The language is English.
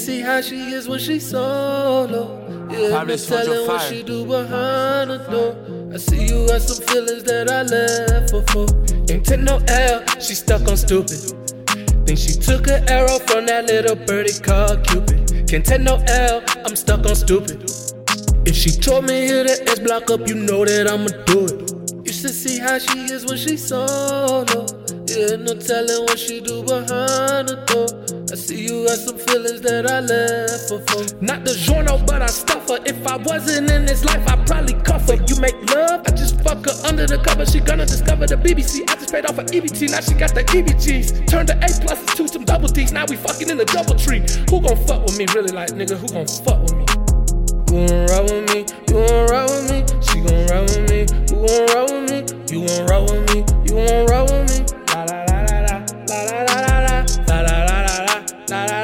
see how she is when she solo. Yeah, no is such a telling what she do behind the door. I see you got some feelings that I left her for. Ain't take no L, she stuck on stupid. Think she took an arrow from that little birdie called Cupid. Can't take no L, I'm stuck on stupid. If she told me hit the S block up, you know that I'ma do it. You should see how she is when she solo. Yeah, no telling what she do behind the door. You got some feelings that I left for. Not the journal, but I stuff her. If I wasn't in this life, I'd probably cuff her. You make love, I just fuck her under the cover. She gonna discover the BBC. I just paid off her EBT, now she got the EBGs. Turned the A pluses to some double D's. Now we fucking in the double tree. Who gon' fuck with me? Really, like nigga, who gon' fuck with me? You gon' ride with me, da da